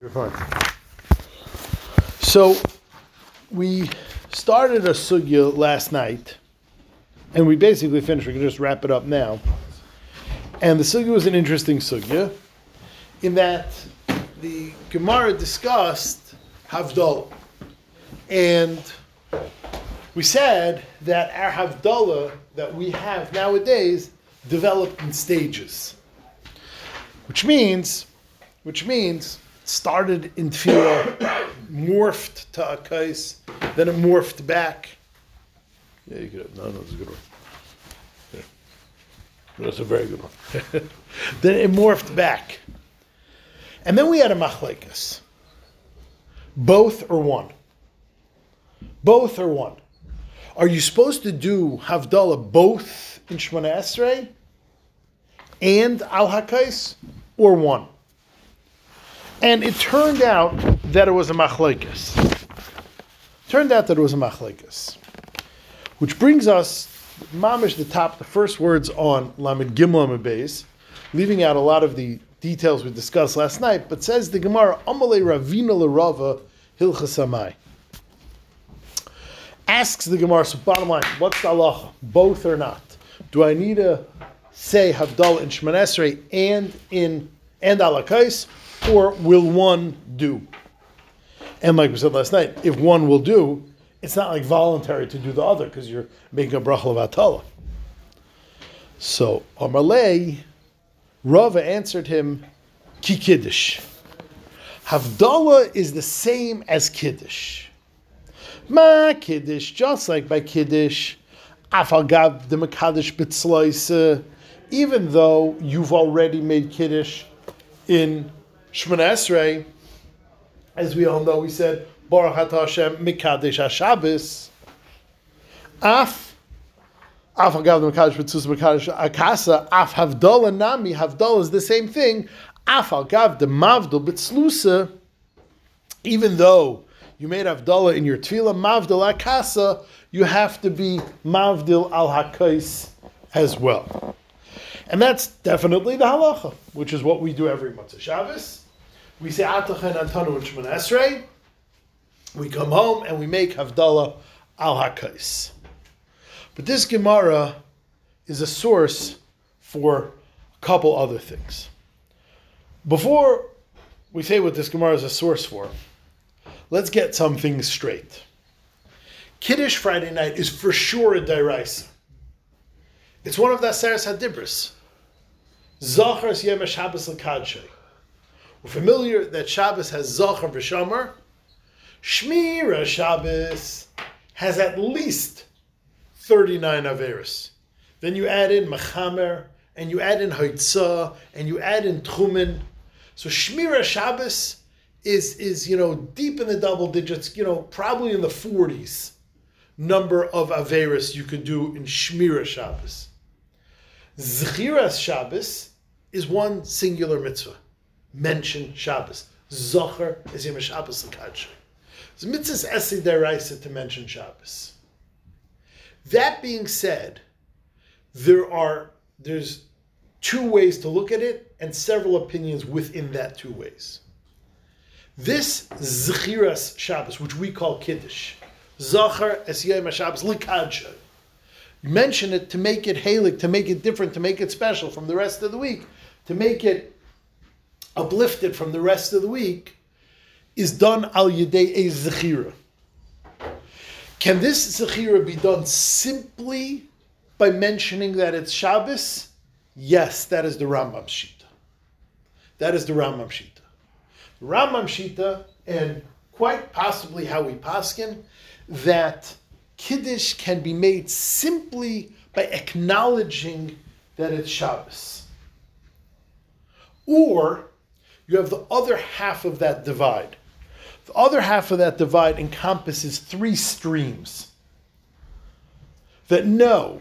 You're fine. So we started a sugya last night, and we basically finished. We can just wrap it up now. And the sugya was an interesting sugya, in that the Gemara discussed Havdalah, and we said that our Havdalah that we have nowadays developed in stages, which means, which means started in tefillah, morphed to akais, then it morphed back. Yeah, you could have. No, no, that's a good one. Yeah. That's a very good one. then it morphed back. And then we had a machlekes. Both or one? Both or one? Are you supposed to do Havdalah both in Shemona Esrei and Al Hakais or one? And it turned out that it was a machlekes. Turned out that it was a machlekes. Which brings us, mamish, the top, the first words on Lamed Gimel Lamed Beis, leaving out a lot of the details we discussed last night, but says the Gemara, Amalei Ravina Larava Hilchasamai. Asks the Gemara, so bottom line, what's the halacha? Both or not? Do I need to say Havdalah in Shemon Esrei and in and Alakais, or will one do? And like we said last night, if one will do, it's not like voluntary to do the other because you're making a bracha of atala. So Amalei, Rava answered him, Ki Kiddush. Havdalah is the same as Kiddush. Ma Kiddush, just like by Kiddush, Afagav the Makadish Bitzloise, even though you've already made Kiddush in Shemon Esrei, as we all know, we said, Baruch Atah Hashem Mikadesh HaShabbos, Af, Af Agav Mekadesh B'tzus Mekadesh Akasa, Af Havdalah Nami, Havdalah is the same thing, Af Agav the B'tzlusa, even though you made Havdalah in your Tefillah, Mavdal Akasa, you have to be Mavdil Al Hakais as well. And that's definitely the halacha, which is what we do every Matzah Shabbos. We say Atachen Antanu and Shemon Esrei. We come home and we make Havdalah al Hakais. But this Gemara is a source for a couple other things. Before we say what this Gemara is a source for, let's get some things straight. Kiddush Friday night is for sure a Dairaisa. It's one of the Aseres Hadibris. Zachar Yem Shabbos L'Kadshay. We're familiar that Shabbos has Zachar v'Shamar. Shmira Shabbos has at least 39 Averis. Then you add in Machamer, and you add in Haitzah, and you add in Tchumen. So Shmira Shabbos is, is, you know, deep in the double digits, you know, probably in the 40s number of Averis you could do in Shmira Shabbos. Zchiras Shabbos is one singular mitzvah. Mention Shabbos. Zocher is Yom Shabbos L'Kadshay. The mitzvah is Esi Deraisa to mention Shabbos. That being said, there are there's two ways to look at it and several opinions within that two ways. This Zchiras Shabbos, which we call Kiddush, Zachar es Yom Shabbos L'Kadshay, you mention it to make it halik, to make it different, to make it special from the rest of the week, to make it uplifted from the rest of the week, is done al yedei a zechira. Can this zechira be done simply by mentioning that it's Shabbos? Yes, that is the Rambam Shita. That is the Rambam Shita. Rambam Shita, and quite possibly how we paskin, that Kiddush can be made simply by acknowledging that it's Shabbos. Or you have the other half of that divide. The other half of that divide encompasses three streams. That no,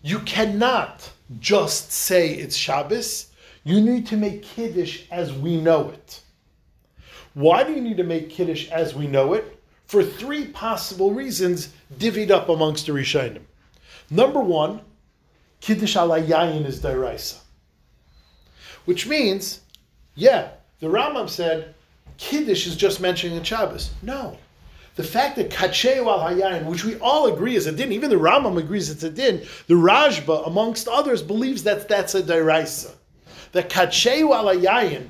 you cannot just say it's Shabbos. You need to make Kiddush as we know it. Why do you need to make Kiddush as we know it? For three possible reasons divvied up amongst the Rishonim. Number one, Kiddush ala yayin is dairaisa. Which means, yeah, The Rambam said Kiddush is just mentioned in Shabbos. No. The fact that Kacheu al Hayayin, which we all agree is a din, even the Rambam agrees it's a din, the Rajba, amongst others, believes that that's a deraisa. That Kacheu al Hayayin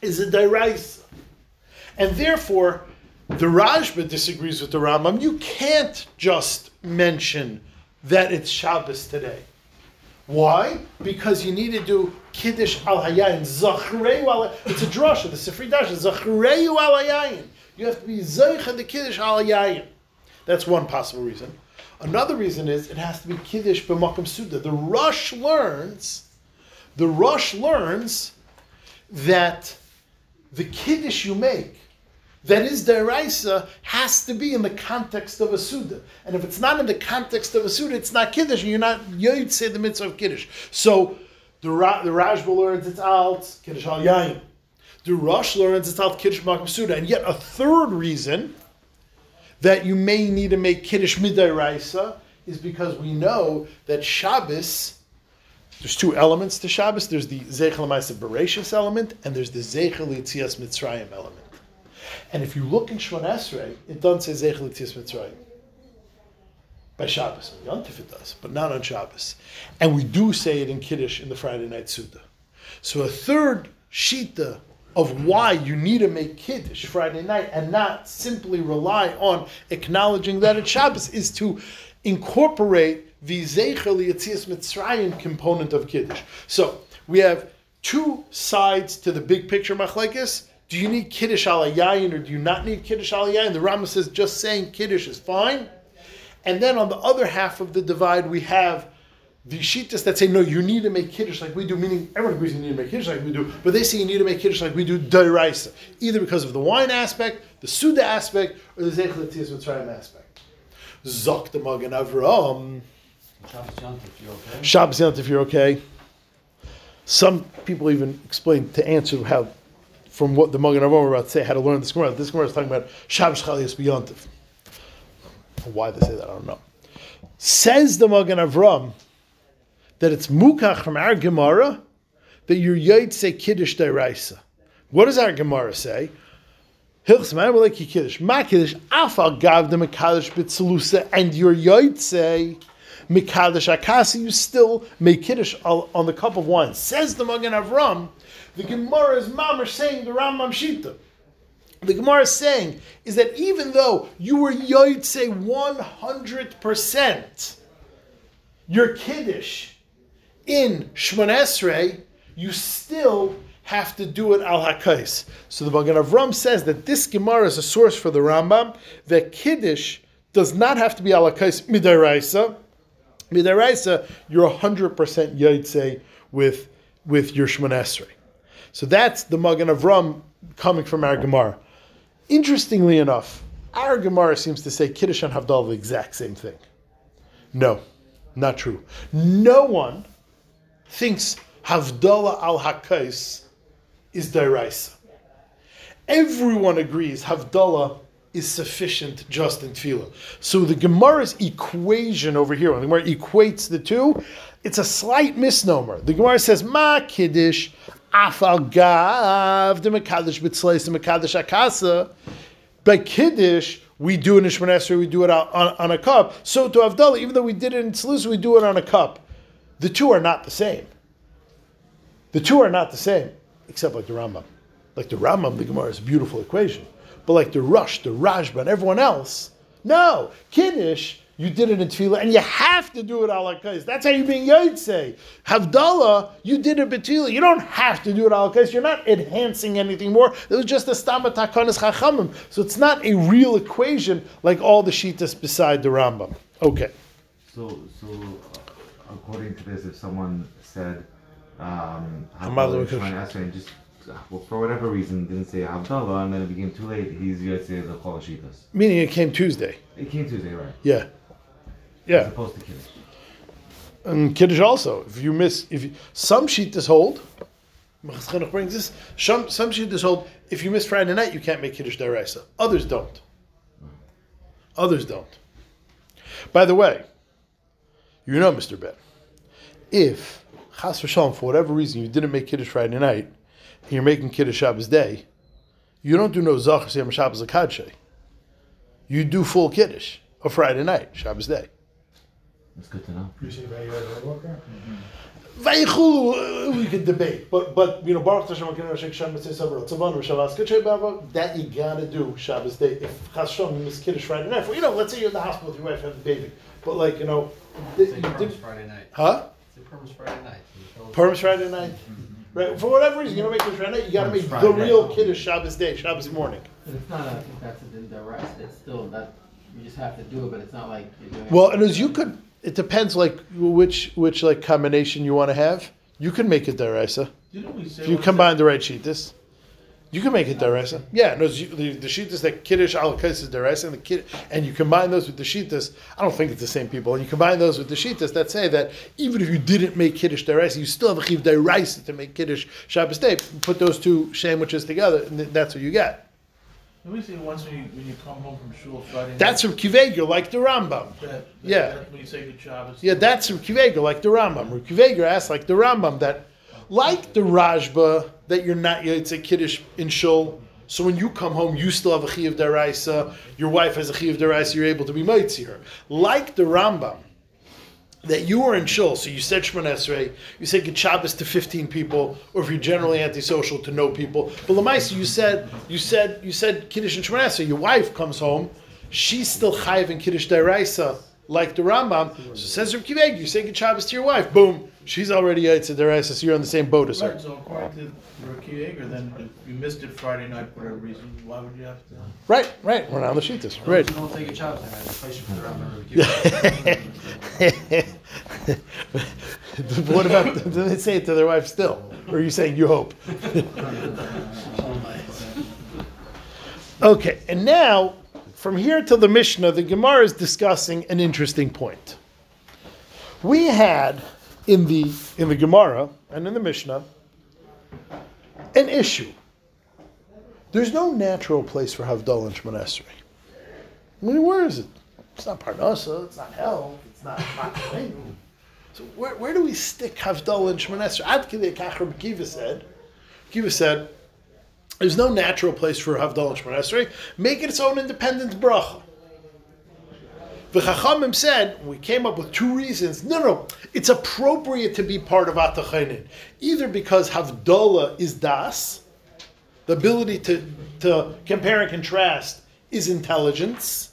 is a deraisa. And therefore, the Rajba disagrees with the Rambam. You can't just mention that it's Shabbos today. Why? Because you need to do Kiddush al Hayayin. Zachreu al It's a drasha, the Sifri Dash. Zachreu al Hayayin. You have to be Zaycha the Kiddush al Hayayin. That's one possible reason. Another reason is it has to be Kiddush b'makom Suda. The Rosh learns, the Rosh learns that the Kiddush you make that is deraisa has to be in the context of a suda. And if it's not in the context of a suda, it's not kiddush, and you're not yoyt say the mitzvah of kiddush. So the Ra, the Rajba learns it's out, kiddush al yain. The Rosh learns it's out, kiddush makom suda. And yet a third reason that you may need to make kiddush midiraisa is because we know that Shabbos. There's two elements to Shabbos. There's the Zeichel Bereshis element, and there's the Zeichel Yitzias Mitzrayim element. And if you look in Shemon Esrei, it doesn't say Zeichel Yitzias Mitzrayim. By Shabbos, on it does, but not on Shabbos. And we do say it in Kiddush in the Friday night Suda. So a third shita of why you need to make Kiddush Friday night and not simply rely on acknowledging that it's Shabbos is to incorporate the Zeichel Yitzias Mitzrayim component of Kiddush. So we have two sides to the big picture machlekes. Do you need Kiddush al yayin or do you not need Kiddush al yayin? The Rama says just saying Kiddush is fine. And then on the other half of the divide, we have the Shitas that say, no, you need to make Kiddush like we do, meaning everyone agrees you need to make Kiddush like we do, but they say you need to make Kiddush like we do Dairaisa, either because of the wine aspect, the Suda aspect, or the Zeichel Tzias Mitzrayim aspect. Zok the Magen Avram. Shabbos Yontif, you okay? Shabbos Yontif, if you're okay. Some people even explain to answer how, from what the Magen Avram are about to say, how to learn this Gemara. This Gemara is talking about Shabbos Chalias B'Yontif. Why they say that, I don't know. Says the Magen Avram that it's mukach from our Gemara that your yoid say Kiddush Deraisa. What does our Gemara say? Hilchs Kiddush. Ma Kiddush afal gav the Mekadosh Bitzalusa and your yoid say Mekadosh Akasi, you still make Kiddush on the cup of wine. Says the Magen Avram, the Gemara is mamash saying the Rambam Shita. The Gemara is saying is that even though you were say 100%, your Kiddush in Shemon Esrei, you still have to do it al hakais. So the Magen Avram says that this Gemara is a source for the Rambam that Kiddush does not have to be al hakais midaraisa. Midaraisa, you're hundred percent yaitse with with your Shemon Esrei. So that's the Magen Avram coming from our Gemara. Interestingly enough, our Gemara seems to say Kiddush and Havdalah the exact same thing. No, not true. No one thinks Havdalah al Hakais is Dairaisa. Everyone agrees Havdalah is sufficient just in Tefillah. So the Gemara's equation over here, when the Gemara equates the two, it's a slight misnomer. The Gemara says, Ma Kiddush, Afal Gav, the Mekadosh B'Tzleis, the Akasa. By Kiddush, we do it in Shemon Esrei, we do it on, on, a cup. So to Havdalah, even though we did it in Tzlus, we do it on a cup. The two are not the same. The two are not the same, except like the Rambam. Like the Rambam, the Gemara is a beautiful equation. But like the Rosh, the Rajba, and everyone else, no. Kiddush, you did it in Tefillah, and you have to do it al Kais. That's how you're being say. Havdalah, you did it in Tefillah. You don't have to do it al Kais. You're not enhancing anything more. It was just a Stama Takanis Chachamim. So it's not a real equation like all the Shitas beside the Rambam. Okay. So, so uh, according to this, if someone said, um, Hamad Havdalah, Shemon Esrei, and just, well, for whatever reason, didn't say Havdalah, and then it became too late, he's going to say the Kol Hashitas. Meaning it came Tuesday. It came Tuesday, right? Yeah. As Yeah. opposed to Kiddush. And Kiddush also. If you miss, if you, some Shitas hold, Machaschenuch brings this, some, some Shitas hold, if you miss Friday night, you can't make Kiddush Daraisa. Others don't. Others don't. By the way, you know, Mr. Ben, if Chas v'shalom, for whatever reason, you didn't make Kiddush Friday night, you're making Kiddush Shabbos day, you don't do no Zachar Yom Shabbos Akadshe. You do full Kiddush a Friday night, Shabbos day. That's good to know. Vayichulu, uh, we could debate, but but you know Baruch Hashem Akin Rosh Hashem Mitzvah Sabra Tzavanu Shabbos Kiddush Bava that you gotta do Shabbos day. If Chas Shalom you miss Kiddush Friday night, well, you know, let's say you're in the hospital with your wife having a baby, but like you know, th- Say you Perms did, Friday night. huh? Say Perms Friday night. Perms Friday night, mm-hmm. Right? For whatever reason, you don't make Kiddush Friday night, you gotta Perms make the Friday real night. Kiddush Shabbos day, Shabbos morning. But it's not a, if that's a din rest, it's still, that, you just have to do it, but it's not like you're doing. Well, and as you could, it depends like which which like combination you want to have. You can make it deraisa Didn't we say? if you once combine the right sheetas. You can make it deraisa. Yeah, no, the, the sheetas that kiddush alakais is deraisa, and the kid, and you combine those with the sheetas. I don't think it's the same people. And you combine those with the sheetas that say that even if you didn't make kiddush deraisa, you still have a chiv deraisa to make kiddush Shabbos day. Put those two sandwiches together, and that's what you get. Let me say once when you, when you come home from shul Friday night? That's from Kiveger, like the Rambam. that, that, yeah. That's when you say good Shabbos. Yeah, that's Rav Kiveger, like the Rambam. Rav asks, like the Rambam, that like the Rajba, that you're not, it's a kiddush in shul. So when you come home, you still have a chiyuv deraisa. Your wife has a chiyuv deraisa. You're able to be mitzi her. Like the Rambam, that you were in shul, so you said Shemon Esrei, you said Shabbos to 15 people, or if you're generally antisocial to no people. But Lamaisa, you said, you said, you said Kiddush and Shemon Esrei. Your wife comes home, she's still chayiv in Kiddush Deraisa, like the Rambam. So says Rav Kiveg, you say good Shabbos to your wife, boom, she's already Yitzhak Deraisa, so you're on the same boat as Right, her. so according to Yeager, then if you missed it Friday night for whatever reason, why would you have to? Right, right, we're not on the sheetas, right. You don't take a Shabbos night, replace it for the Rambam. what about, do they say it to their wife still? Or are you saying you hope? Okay, and now from here till the Mishnah, the Gemara is discussing an interesting point. We had in the in the Gemara and in the Mishnah an issue. There's no natural place for Havdalah and Shemon Esrei. I mean, where is it? It's not Parnasa. It's not hell. It's not. so where, where do we stick Havdalah and Shemon Esrei? Ad Kach said. Kiva said. There's no natural place for Havdalah and. Make it its own independent bracha. The Chachamim said, we came up with two reasons. No, no, it's appropriate to be part of Atachainin. Either because Havdalah is Das, the ability to, to compare and contrast is intelligence,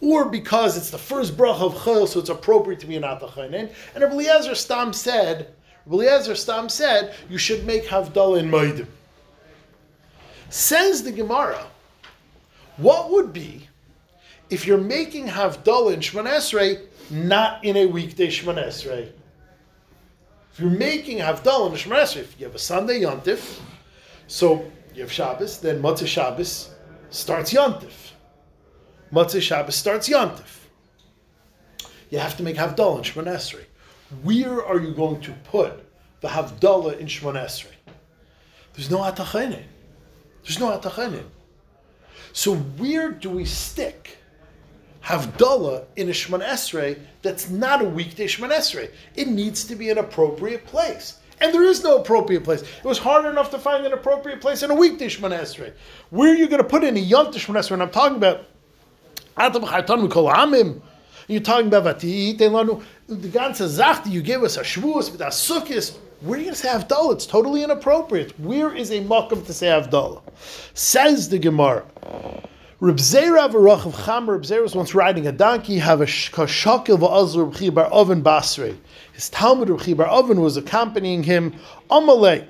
or because it's the first bracha of Chayil, so it's appropriate to be an Atachainin. And Rabbi Eliezer Stam said, Rabbi Eliezer Stam said, you should make Havdalah in Maidim. Says the Gemara, what would be if you're making Havdalah in Shemon Esrei, not in a weekday Shemon Esrei? If you're making Havdalah in Shemon Esrei, if you have a Sunday Yontif, so you have Shabbos, then Matzah Shabbos starts Yontif. Matzah Shabbos starts Yontif. You have to make Havdalah in Shemon Esrei. Where are you going to put the Havdalah in Shemon Esrei? There's no Atachainin. There's no Atachainin. So where do we stick Havdalah in a Shemon Esrei that's not a weekday Shemon Esrei? It needs to be an appropriate place. And there is no appropriate place. It was hard enough to find an appropriate place in a weekday Shemon Esrei. Where are you going to put in a Yom Shemon Esrei? And I'm talking about Atam Chaytan Mikol Amim. You're talking about Vati. The ganze Zachti, you gave us a Shavuos with a Sukkis. Where are you going to say Havdalah? It's totally inappropriate. Where is a makam to say Havdalah? Says the Gemara. Reb Zera of Cham, Reb Zera was once riding a donkey, have a kashakil v'azur Reb Chi bar Oven Basrei. His Talmud Reb Chi bar Oven was accompanying him, Amalei.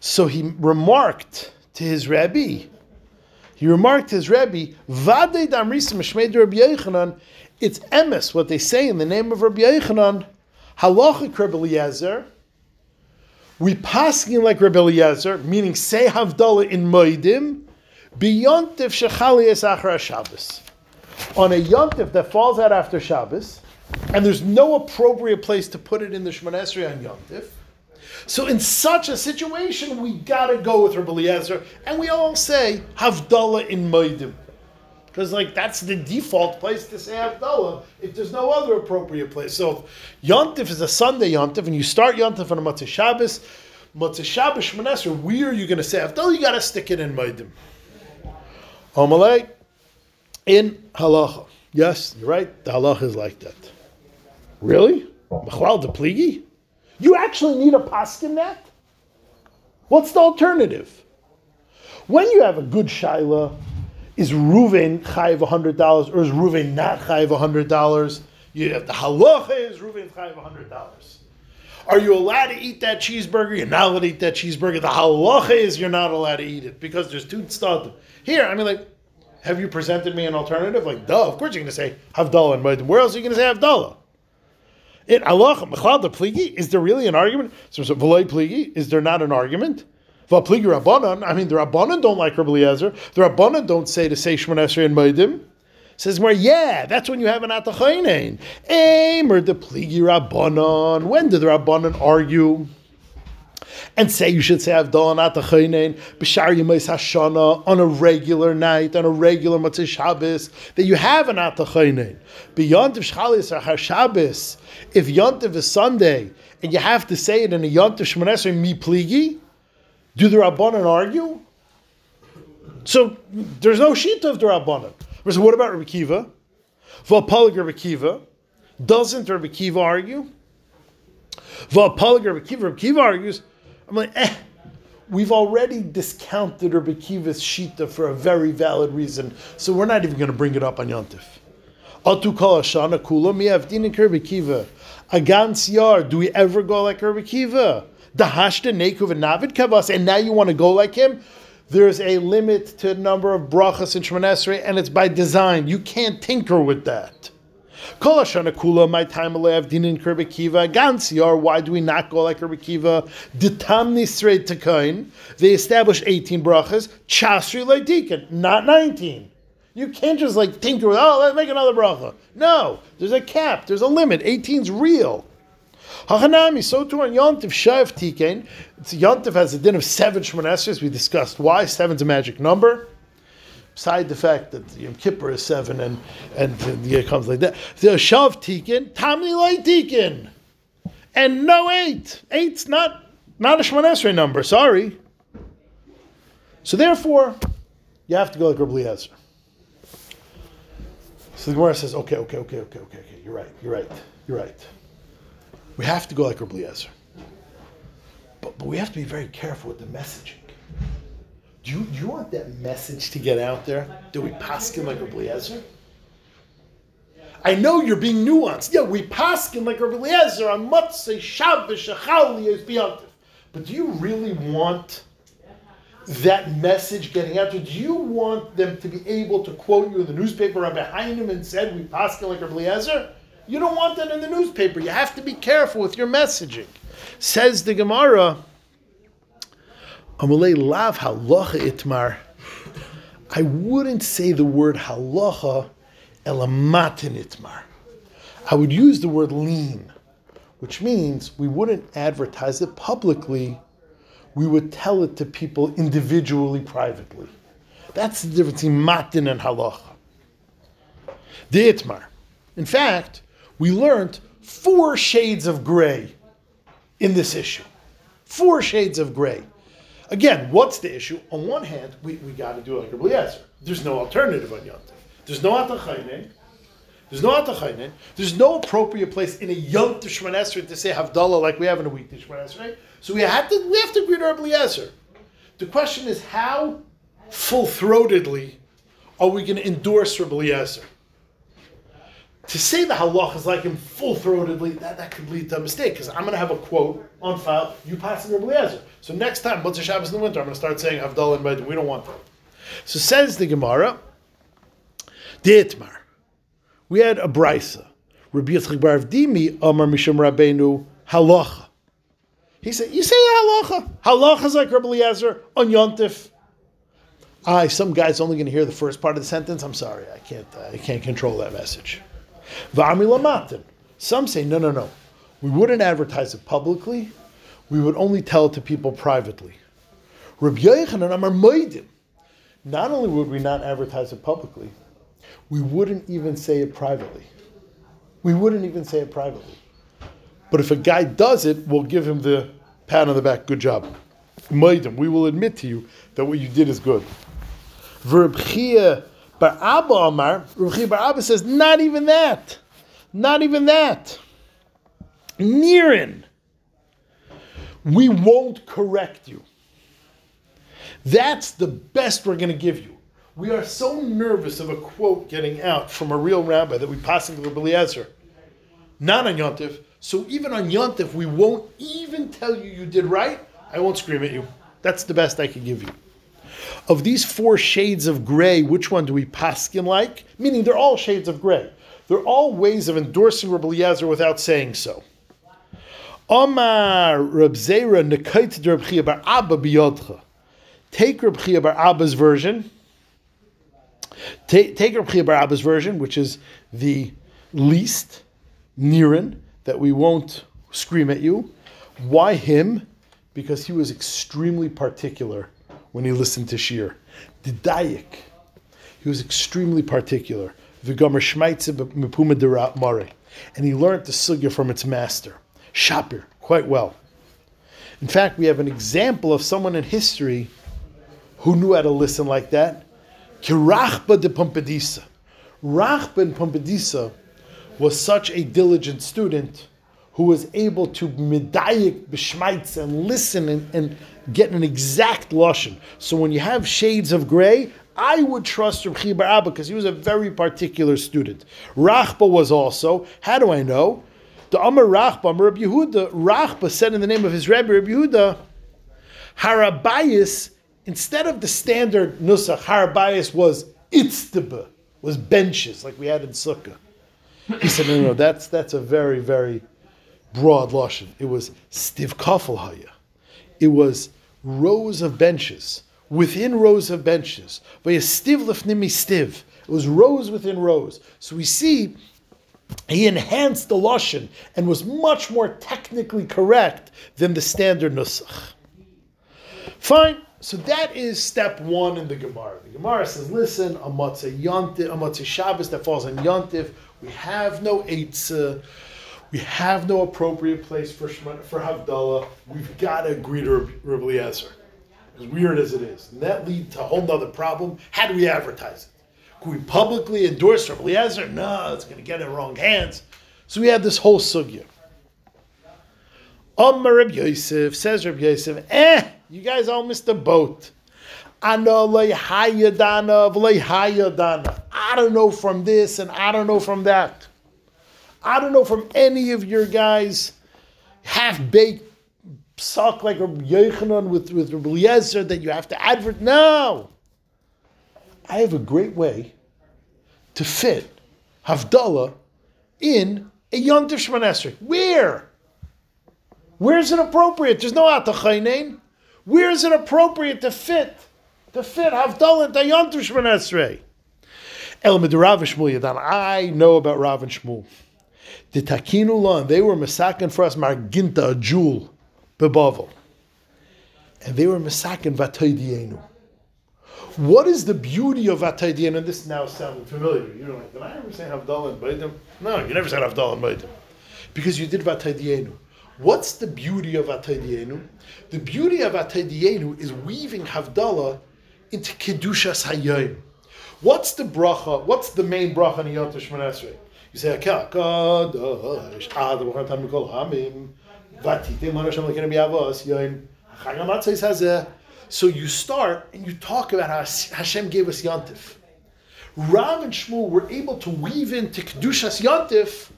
So he remarked to his Rabbi, he remarked to his Rabbi, Vadei damrisim mishmei Rabbi Yechanan, it's emes, what they say in the name of Rabbi Yechanan, halachik Rabbi Eliezer, we pass paskin like Rabbi Eliezer, meaning say Havdalah in Moedim, beyontif shechali es achra Shabbos. On a yontif that falls out after Shabbos, and there's no appropriate place to put it in the Shemon Esrei on yontif. So in such a situation, we gotta go with Rabbi Eliezer, and we all say Havdalah in Moedim. Because like that's the default place to say Havdalah if there's no other appropriate place. So if Yontif is a Sunday Yontif, and you start Yontif on a Matzah Shabbos. Motzei Shabbos Shemon Esrei, where are you going to say Havdalah? You got to stick it in Maidim. Amalei, in halacha. Yes, you're right. The halacha is like that. Really? Mechlal de pligi? You actually need a paskin that? What's the alternative? When you have a good shaila, is Ruven chayiv hundred dollars or is Ruven not chayiv hundred dollars? You have the halacha is Ruven chayiv hundred dollars. Are you allowed to eat that cheeseburger? You're not allowed to eat that cheeseburger. The halacha is you're not allowed to eat it because there's two stud. Here, I mean, like, have you presented me an alternative? Like, duh, of course you're going to say Havdalah Maidim. Where else are you going to say Havdalah? Allah, Mechlal the Pligi, is there really an argument? So, so is there not an argument? V'pligi Rabbanan, I mean, the Rabbanan don't like Rabbi Eliezer. The Rabbanan don't say to say Shemon Esrei and Maidim. Says more, yeah, that's when you have an Atachainen. Aimer the Pligi Rabbanan. When did the Rabbanan argue? and say you should say Avdol and Atachaynein B'shar Yemais Hashana on a regular night, on a regular Matzah Shabbos, that you have an Atachaynein. Beyond Shchalis or Shabbos, if Yontiv is Sunday and you have to say it in a Yontiv Shmonesrei Mi Pligi, do the Rabbanan argue? So there's no sheet of the Rabbanan. So what about Rabbi Kiva? V'apalig Rabbi Kiva. Doesn't Rabbi Kiva argue? V'apalig Rabbi Kiva. Rabbi Kiva argues, I'm like, eh, we've already discounted Rabbi Kiva's Shita for a very valid reason, so we're not even going to bring it up on Yontif. Atu kol Hashana kula mi avdin Rabbi Kiva. Agans yar, do we ever go like Rabbi Kiva? Dahashta nekuv and navid kavas, and now you want to go like him? There's a limit to number of brachas in shemoneshrei, and it's by design. You can't tinker with that. Kol Hashana Kula, my time alev dinin Kirby Kiva, Gansiar, why do we not go like Kirby Kiva? Ditamni Srei Takain, they established 18 brachas, Chasri Leidikin, not 19. You can't just like tinker with, oh, let's make another bracha. No, there's a cap, there's a limit. 18's real. Hachanami, so too on Yontif Shav Tikain. Yontif has a din of seven Shmonesres. We discussed why. Seven's a magic number beside the fact that Yom Kippur is seven and and the year comes like that. The Shav Tikin, Tamni Light Tikin, and no eight. Eight's not not a Shemon Esrei number. Sorry. So therefore, you have to go like Rabbi Eliezer. So the Gemara says, okay, okay, okay, okay, okay, okay. You're right. You're right. You're right. We have to go like Rabbi Eliezer. But, but we have to be very careful with the messaging. Do you, do you want that message to get out there? Do we paskin like Rabbi Eliezer? I know you're being nuanced. Yeah, we paskin like Rabbi Eliezer on Motzei Shabbos is beyond. But do you really want that message getting out there? Do you want them to be able to quote you in the newspaper? behind Rabbi and said we paskin like Rabbi Eliezer. You don't want that in the newspaper. You have to be careful with your messaging. Says the Gemara. Amalei lav halacha itmar. I wouldn't say the word halacha elamatin itmar. I would use the word lean, which means we wouldn't advertise it publicly. We would tell it to people individually, privately. That's the difference between matin and halacha. The itmar. In fact, we learned four shades of gray in this issue. Four shades of gray. Again, what's the issue? On one hand, we, we got to do it like Rabbi Eliezer. There's no alternative on Yom. There's no Atachayne. There's no Atachayne. There's no appropriate place in a Yom Tov Shemon Esrei to say Havdalah like we have in a weekday Shemon Esrei. So we have to we have to agree to Rabbi Eliezer. The question is how full throatedly are we going to endorse Rabbi Eliezer? To say the halach is like him full throatedly, that, that could lead to a mistake because I'm going to have a quote on file. You pass it Eliezer. So next time, Motzei Shabbos in the winter, I'm going to start saying Havdalah and Baidim. We don't want that. So says the Gemara, Dietmar. We had a brisa. Rabbi Yitzchak Bar Dimi Amar Mishum Rabbeinu halacha. He said, "You say halacha. Halacha is like Rabbi Eliezer on Yontif." I some guy's only going to hear the first part of the sentence. I'm sorry, I can't. I can't control that message. Some say, no, no, no. We wouldn't advertise it publicly. We would only tell it to people privately. Not only would we not advertise it publicly, we wouldn't even say it privately. We wouldn't even say it privately. But if a guy does it, we'll give him the Pat on the back, good job. Maidim, we will admit to you that what you did is good. Verbchia Bar Abba Amar, Verbchia Bar Abba says, not even that. Not even that. Nirin. We won't correct you. That's the best we're going to give you. We are so nervous of a quote getting out from a real rabbi that we pass into the Eliezer. Not on Yontif. So even on Yontif, we won't even tell you you did right. I won't scream at you. That's the best I can give you. Of these four shades of gray, which one do we paskin like? Meaning they're all shades of gray. They're all ways of endorsing Rabbi Eliezer without saying so. Omar Rab Zera nekait Rab Chia bar Abba biyodcha. Take Rab Chia bar Abba's version. Take, take Rab Chia bar Abba's version, which is the least Niran, that we won't scream at you. Why him? Because he was extremely particular when he listened to Shir. Didayik. He was extremely particular. And he learned the sugya from its master, Shapir, quite well. In fact, we have an example of someone in history who knew how to listen like that. Kirachba de Pompedisa. Rachba in Pompedisa was such a diligent student who was able to medayik b'shmaitz and listen and, and get an exact lashon. So when you have shades of gray, I would trust Reb Chia bar Abba because he was a very particular student. Rachba was also. How do I know? The Amar Rachba, Amar Reb Yehuda, Rachba said in the name of his Rebbe, Reb Yehuda, Harabayas, instead of the standard nusach, Harabayas was itztaba, was benches like we had in Sukkah. He said, no, no, that's, that's a very, very broad lashon. It was stiv kafel haya. It was rows of benches within rows of benches. Stiv lefnimi stiv. It was rows within rows. So we see he enhanced the lashon and was much more technically correct than the standard nusach. Fine. So that is step one in the Gemara. The Gemara says, listen, a matzah yontif, a matzah Shabbos that falls on yontif, we have no eitzah. We have no appropriate place for for Havdalah. We've got to agree to Rabbi Eliezer. As weird as it is. And that leads to a whole other problem. How do we advertise it? Can we publicly endorse Rabbi Eliezer? No, it's going to get in wrong hands. So we have this whole sugya. Amar Rabbi Yosef, says Rabbi Yosef, eh, you guys all missed the boat. I don't know from this and I don't know from that. I don't know from any of your guys half baked suck like a Yochanan with, with Eliezer that you have to advert. No! I have a great way to fit Havdalah in a Yontif Shmanesri. Where? Where is it appropriate? There's no Atachaynain. Where is it appropriate to fit? To fit Havdalah into Yontif Shmanesri. El Rav Shmuel Yadan. I know about Rav and Shmuel. The Takinu Lan, they were masakin for us Marginta, a jewel, bebavel. And they were masakin Vataydienu. What is the beauty of Vataydienu? And this now sounds familiar. You're like, did I ever say Havdalah and Baidim? No, you never said Havdalah and Baidim. Because you did Vataydienu. What's the beauty of Ataydienu? The beauty of Ataydienu is weaving Havdalah into Kedushas Hayayim. What's the bracha? What's the main bracha in Yom You say, Mikol Hamim. So you start and you talk about how Hashem gave us Yantif. Rav and Shmuel were able to weave into Kedushas Yantif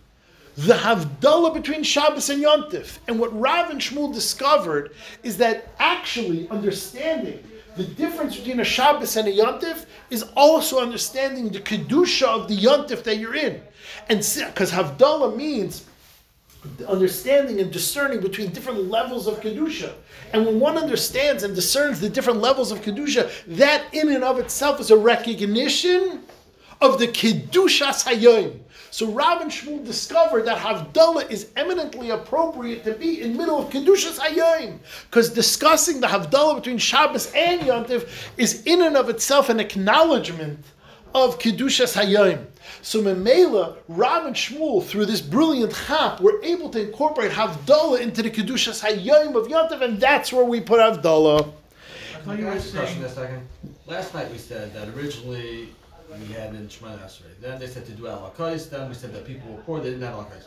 the Havdalah between Shabbos and Yom Yontif. And what Rav and Shmuel discovered is that actually understanding the difference between a Shabbos and a Yom Yontif is also understanding the Kedusha of the Yontif that you're in. And because Havdalah means understanding and discerning between different levels of Kedusha. And when one understands and discerns the different levels of Kedusha, that in and of itself is a recognition of the Kedushas Hayom. So Rav and Shmuel discovered that Havdalah is eminently appropriate to be in middle of Kedushas Hayom. Because discussing the Havdalah between Shabbos and Yontif is in and of itself an acknowledgement of Kedushas Hayom. So Memela, Rav and Shmuel, through this brilliant chap, were able to incorporate Havdalah into the Kedushas Hayom of Yontif, and that's where we put Havdalah. I thought you were saying? Last night we said that originally we had in Shemana Esrei. Then they said to do alakais. Then we said that people were poor, they didn't have alakais.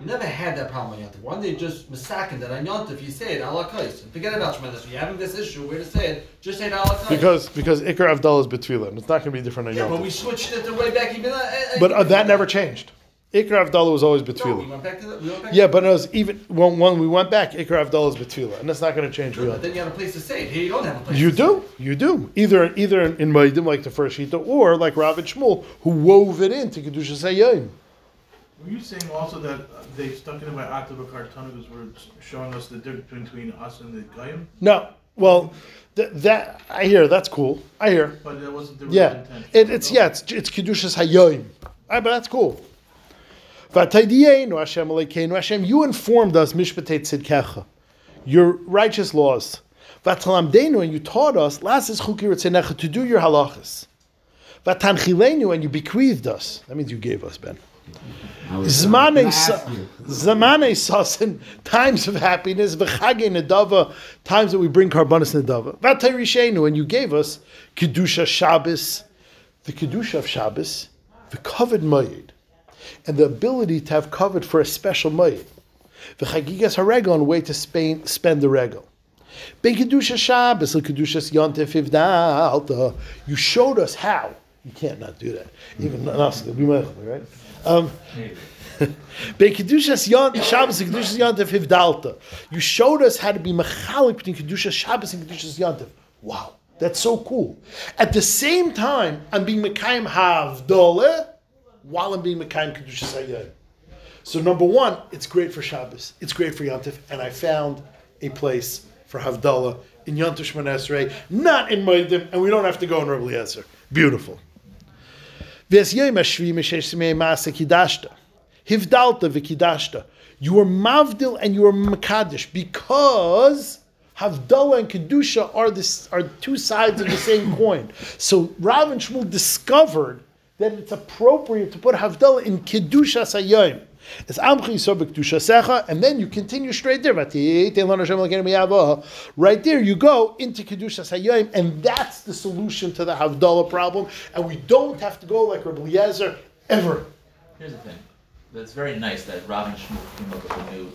You never had that problem on Yontif. One day just misakin that on Yontif you say it alakais. Forget about Shemana Esrei. You're having this issue where to say it, just say it alakais. Because because Ikar Havdalah is and it's not going to be different on yeah, but we switched it the way back even. Uh, uh, But uh, that never changed. Ikar Havdalah was always No, we Betfilah. went back to the. We Yeah, but it was even when, when we went back, Ikar Havdalah is Betfilah, and that's not going to change for But then you have a place to say it. Here you don't have a place. You to say do, it. you do. Either either in Maidim like the first Shita, or like Rav and Shmuel, who wove it into Kedushas Hayom. were you saying also that uh, they stuck in by Atav Kartana because we're showing us the difference between us and the Goyim? No, well, th- that I hear. That's cool. I hear. But that wasn't the real Yeah, intent. it, it's yeah, it's it's kedushas hayoim. Ah, but that's cool. Hashem Hashem, you informed us mishpatei tzidkecha, your righteous laws. V'atalamdeinu, and you taught us lasis chuki ritzenecha to do your halachas. V'tanchilenu, and you bequeathed us. That means you gave us, Ben. Zmane gonna sa- ask you. Zamane sasin, times of happiness, v'chage nedava, times that we bring karbanis nedava. V'tayrishenu, and you gave us kedusha Shabbos, the kedusha of Shabbos, the covered mayid, and the ability to have covered for a special mayid. V'chagigas haregel, and way to Spain, spend the regal. Ben kedusha Shabbos, the kedusha yontif ivdalta. You showed us how. You can't not do that. Even us, we might, right? Um, Bei Kedushas Yont Shabbos Kedushas Yontif Hivdalta. You showed us how to be mechalik between Kedushas Shabbos and Kedushas Yontif. Wow, that's so cool. At the same time, I'm being Mekayim Havdalah while I'm being Mekayim Kedushas Hayom. So number one, it's great for Shabbos. It's great for Yontif, and I found a place for Havdalah in Yontif Esrei, not in Moedim, and we don't have to go in Rabbi Eliezer. Beautiful. Hivdalta v'kidashta. You are mavdil and you are makadish because Havdalah and Kedusha are this are two sides of the same coin. So Rav and Shmuel discovered that it's appropriate to put Havdalah in Kedusha Sayayim. It's Amchi Yisor and then you continue straight there. Right there, you go into Kedusha Sayayim, and that's the solution to the Havdalah problem. And we don't have to go like Rabbi Eliezer ever. Here's the thing. That's very nice that Robin Shmuel came up with a new.